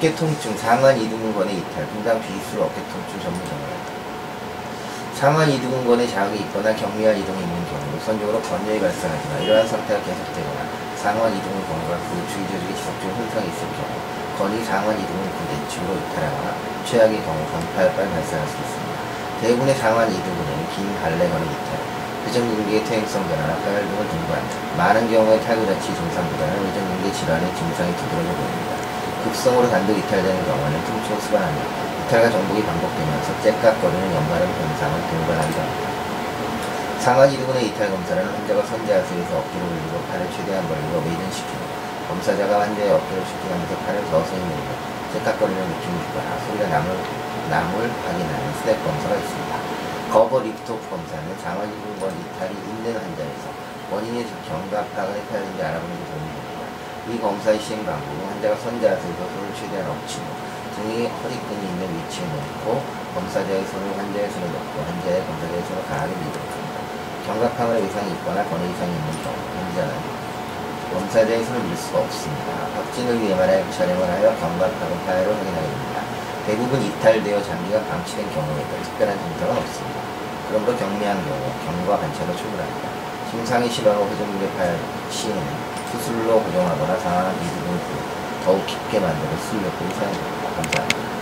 어깨 통증, 상완 이두근건의 이탈, 분당 비술 어깨 통증 전문 전문의다. 상완 이두근건에 자극이 있거나 경미한 이동이 있는 경우 우선적으로 건조이 발생하지만 이러한 상태가 계속되거나 상완 이두근 건과 그 주위 조직의 지속적인 손상이 있을 경우 건이 상완 이두근 구대측으로 이탈하거나 최악의 경우 건파혈발 발생할 수 있습니다. 대부분의 상완 이두근은 긴 발레건의 이탈, 회전근개의 퇴행성 변화나 파열 등을 등반, 많은 경우에 탈구 자치 증상보다는 회전근개 질환의 증상이 두드러져 보입니다. 급성으로 단독 이탈되는 경우에는 통증을 수반하며 이탈과 정복이 반복되면서 째깍거리는 연발음 현상을 동반하기도 합니다. 상완 이두근의 이탈 검사는 환자가 선제하수에서 어깨를 올리고 팔을 최대한 벌리고 매전시키고 검사자가 환자의 어깨를 슈팅하면서 팔을 서서히 밀고 째깍거리는 느낌을 주거나 소리가 남을, 남을 확인하는 스텝 검사가 있습니다. 거버 리프트오프 검사는 상완 이두근 이탈이 있는 환자에서 원인이 경각각을 해탈하는지 알아보는 데 도움이 됩니다. 이 검사의 시행 방법은 환자가 선자세에서 손을 최대한 엎치고 등이 허리끈이 있는 위치에 놓고 검사자의 손을 환자의 손에 놓고 환자의 검사자의 손을 강하게 밀어줍니다. 경각함의 이상이 있거나 건의 이상이 있는 경우 환자는 검사자의 손을 밀 수가 없습니다. 확진을 위해만 촬영을 하여 경각하고 파열을 확인하게 됩니다. 대부분 이탈되어 장기가 방치된 경우에도 특별한 증상은 없습니다. 그러므로 경미한 경우 경과 관찰로 출근합니다. 증상이 심하고 회전근개 파열 시에는 수술로 고정하거나 상황한 이 부분을 더욱 깊게 만드는 수술력을 사용합니다. 감사합니다.